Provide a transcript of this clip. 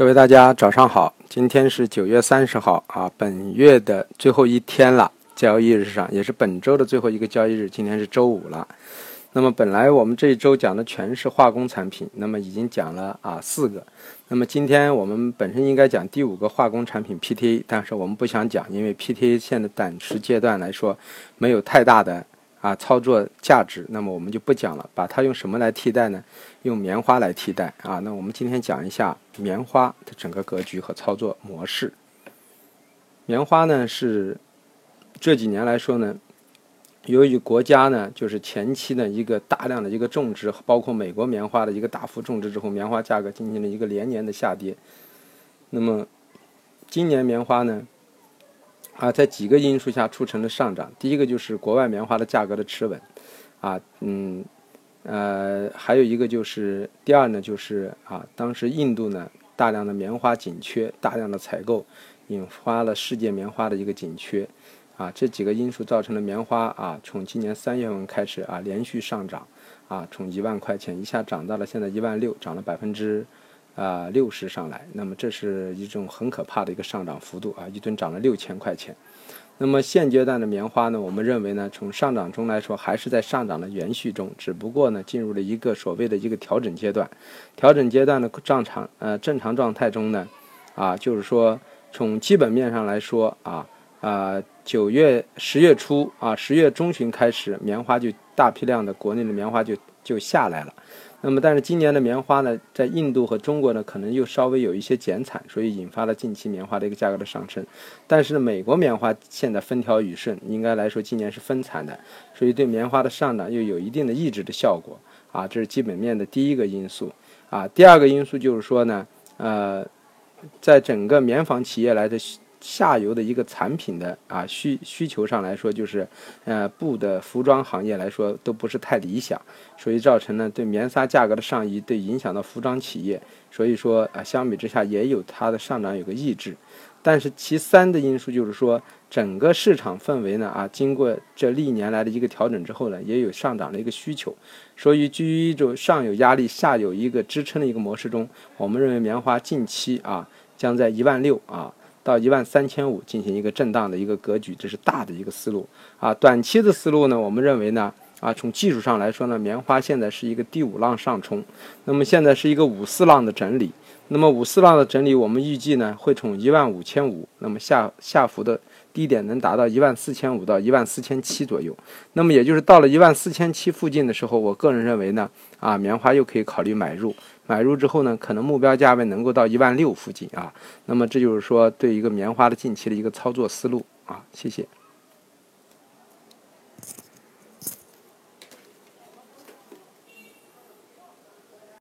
各位大家早上好，今天是九月三十号啊，本月的最后一天了，交易日上也是本周的最后一个交易日，今天是周五了。那么本来我们这一周讲的全是化工产品，那么已经讲了啊四个，那么今天我们本身应该讲第五个化工产品 PTA，但是我们不想讲，因为 PTA 现在暂时阶段来说没有太大的。啊，操作价值，那么我们就不讲了，把它用什么来替代呢？用棉花来替代啊。那我们今天讲一下棉花的整个格局和操作模式。棉花呢是这几年来说呢，由于国家呢就是前期的一个大量的一个种植，包括美国棉花的一个大幅种植之后，棉花价格进行了一个连年的下跌。那么今年棉花呢？啊，在几个因素下促成了上涨。第一个就是国外棉花的价格的持稳，啊，嗯，呃，还有一个就是第二呢，就是啊，当时印度呢大量的棉花紧缺，大量的采购，引发了世界棉花的一个紧缺，啊，这几个因素造成了棉花啊，从今年三月份开始啊连续上涨，啊，从一万块钱一下涨到了现在一万六，涨了百分之。啊，六十上来，那么这是一种很可怕的一个上涨幅度啊，一吨涨了六千块钱。那么现阶段的棉花呢，我们认为呢，从上涨中来说，还是在上涨的延续中，只不过呢，进入了一个所谓的一个调整阶段。调整阶段的正常呃正常状态中呢，啊，就是说从基本面上来说啊啊，九月十月初啊，十月中旬开始，棉花就大批量的国内的棉花就就下来了。那么，但是今年的棉花呢，在印度和中国呢，可能又稍微有一些减产，所以引发了近期棉花的一个价格的上升。但是，美国棉花现在风调雨顺，应该来说今年是分产的，所以对棉花的上涨又有一定的抑制的效果啊，这是基本面的第一个因素啊。第二个因素就是说呢，呃，在整个棉纺企业来的。下游的一个产品的啊需需求上来说，就是呃布的服装行业来说都不是太理想，所以造成呢对棉纱价格的上移，对影响到服装企业，所以说啊相比之下也有它的上涨有个抑制。但是其三的因素就是说，整个市场氛围呢啊经过这历年来的一个调整之后呢，也有上涨的一个需求，所以基于一种上有压力下有一个支撑的一个模式中，我们认为棉花近期啊将在一万六啊。到一万三千五进行一个震荡的一个格局，这是大的一个思路啊。短期的思路呢，我们认为呢，啊，从技术上来说呢，棉花现在是一个第五浪上冲，那么现在是一个五四浪的整理。那么五四浪的整理，我们预计呢，会从一万五千五，那么下下浮的低点能达到一万四千五到一万四千七左右。那么也就是到了一万四千七附近的时候，我个人认为呢，啊，棉花又可以考虑买入。买入之后呢，可能目标价位能够到一万六附近啊。那么这就是说对一个棉花的近期的一个操作思路啊。谢谢。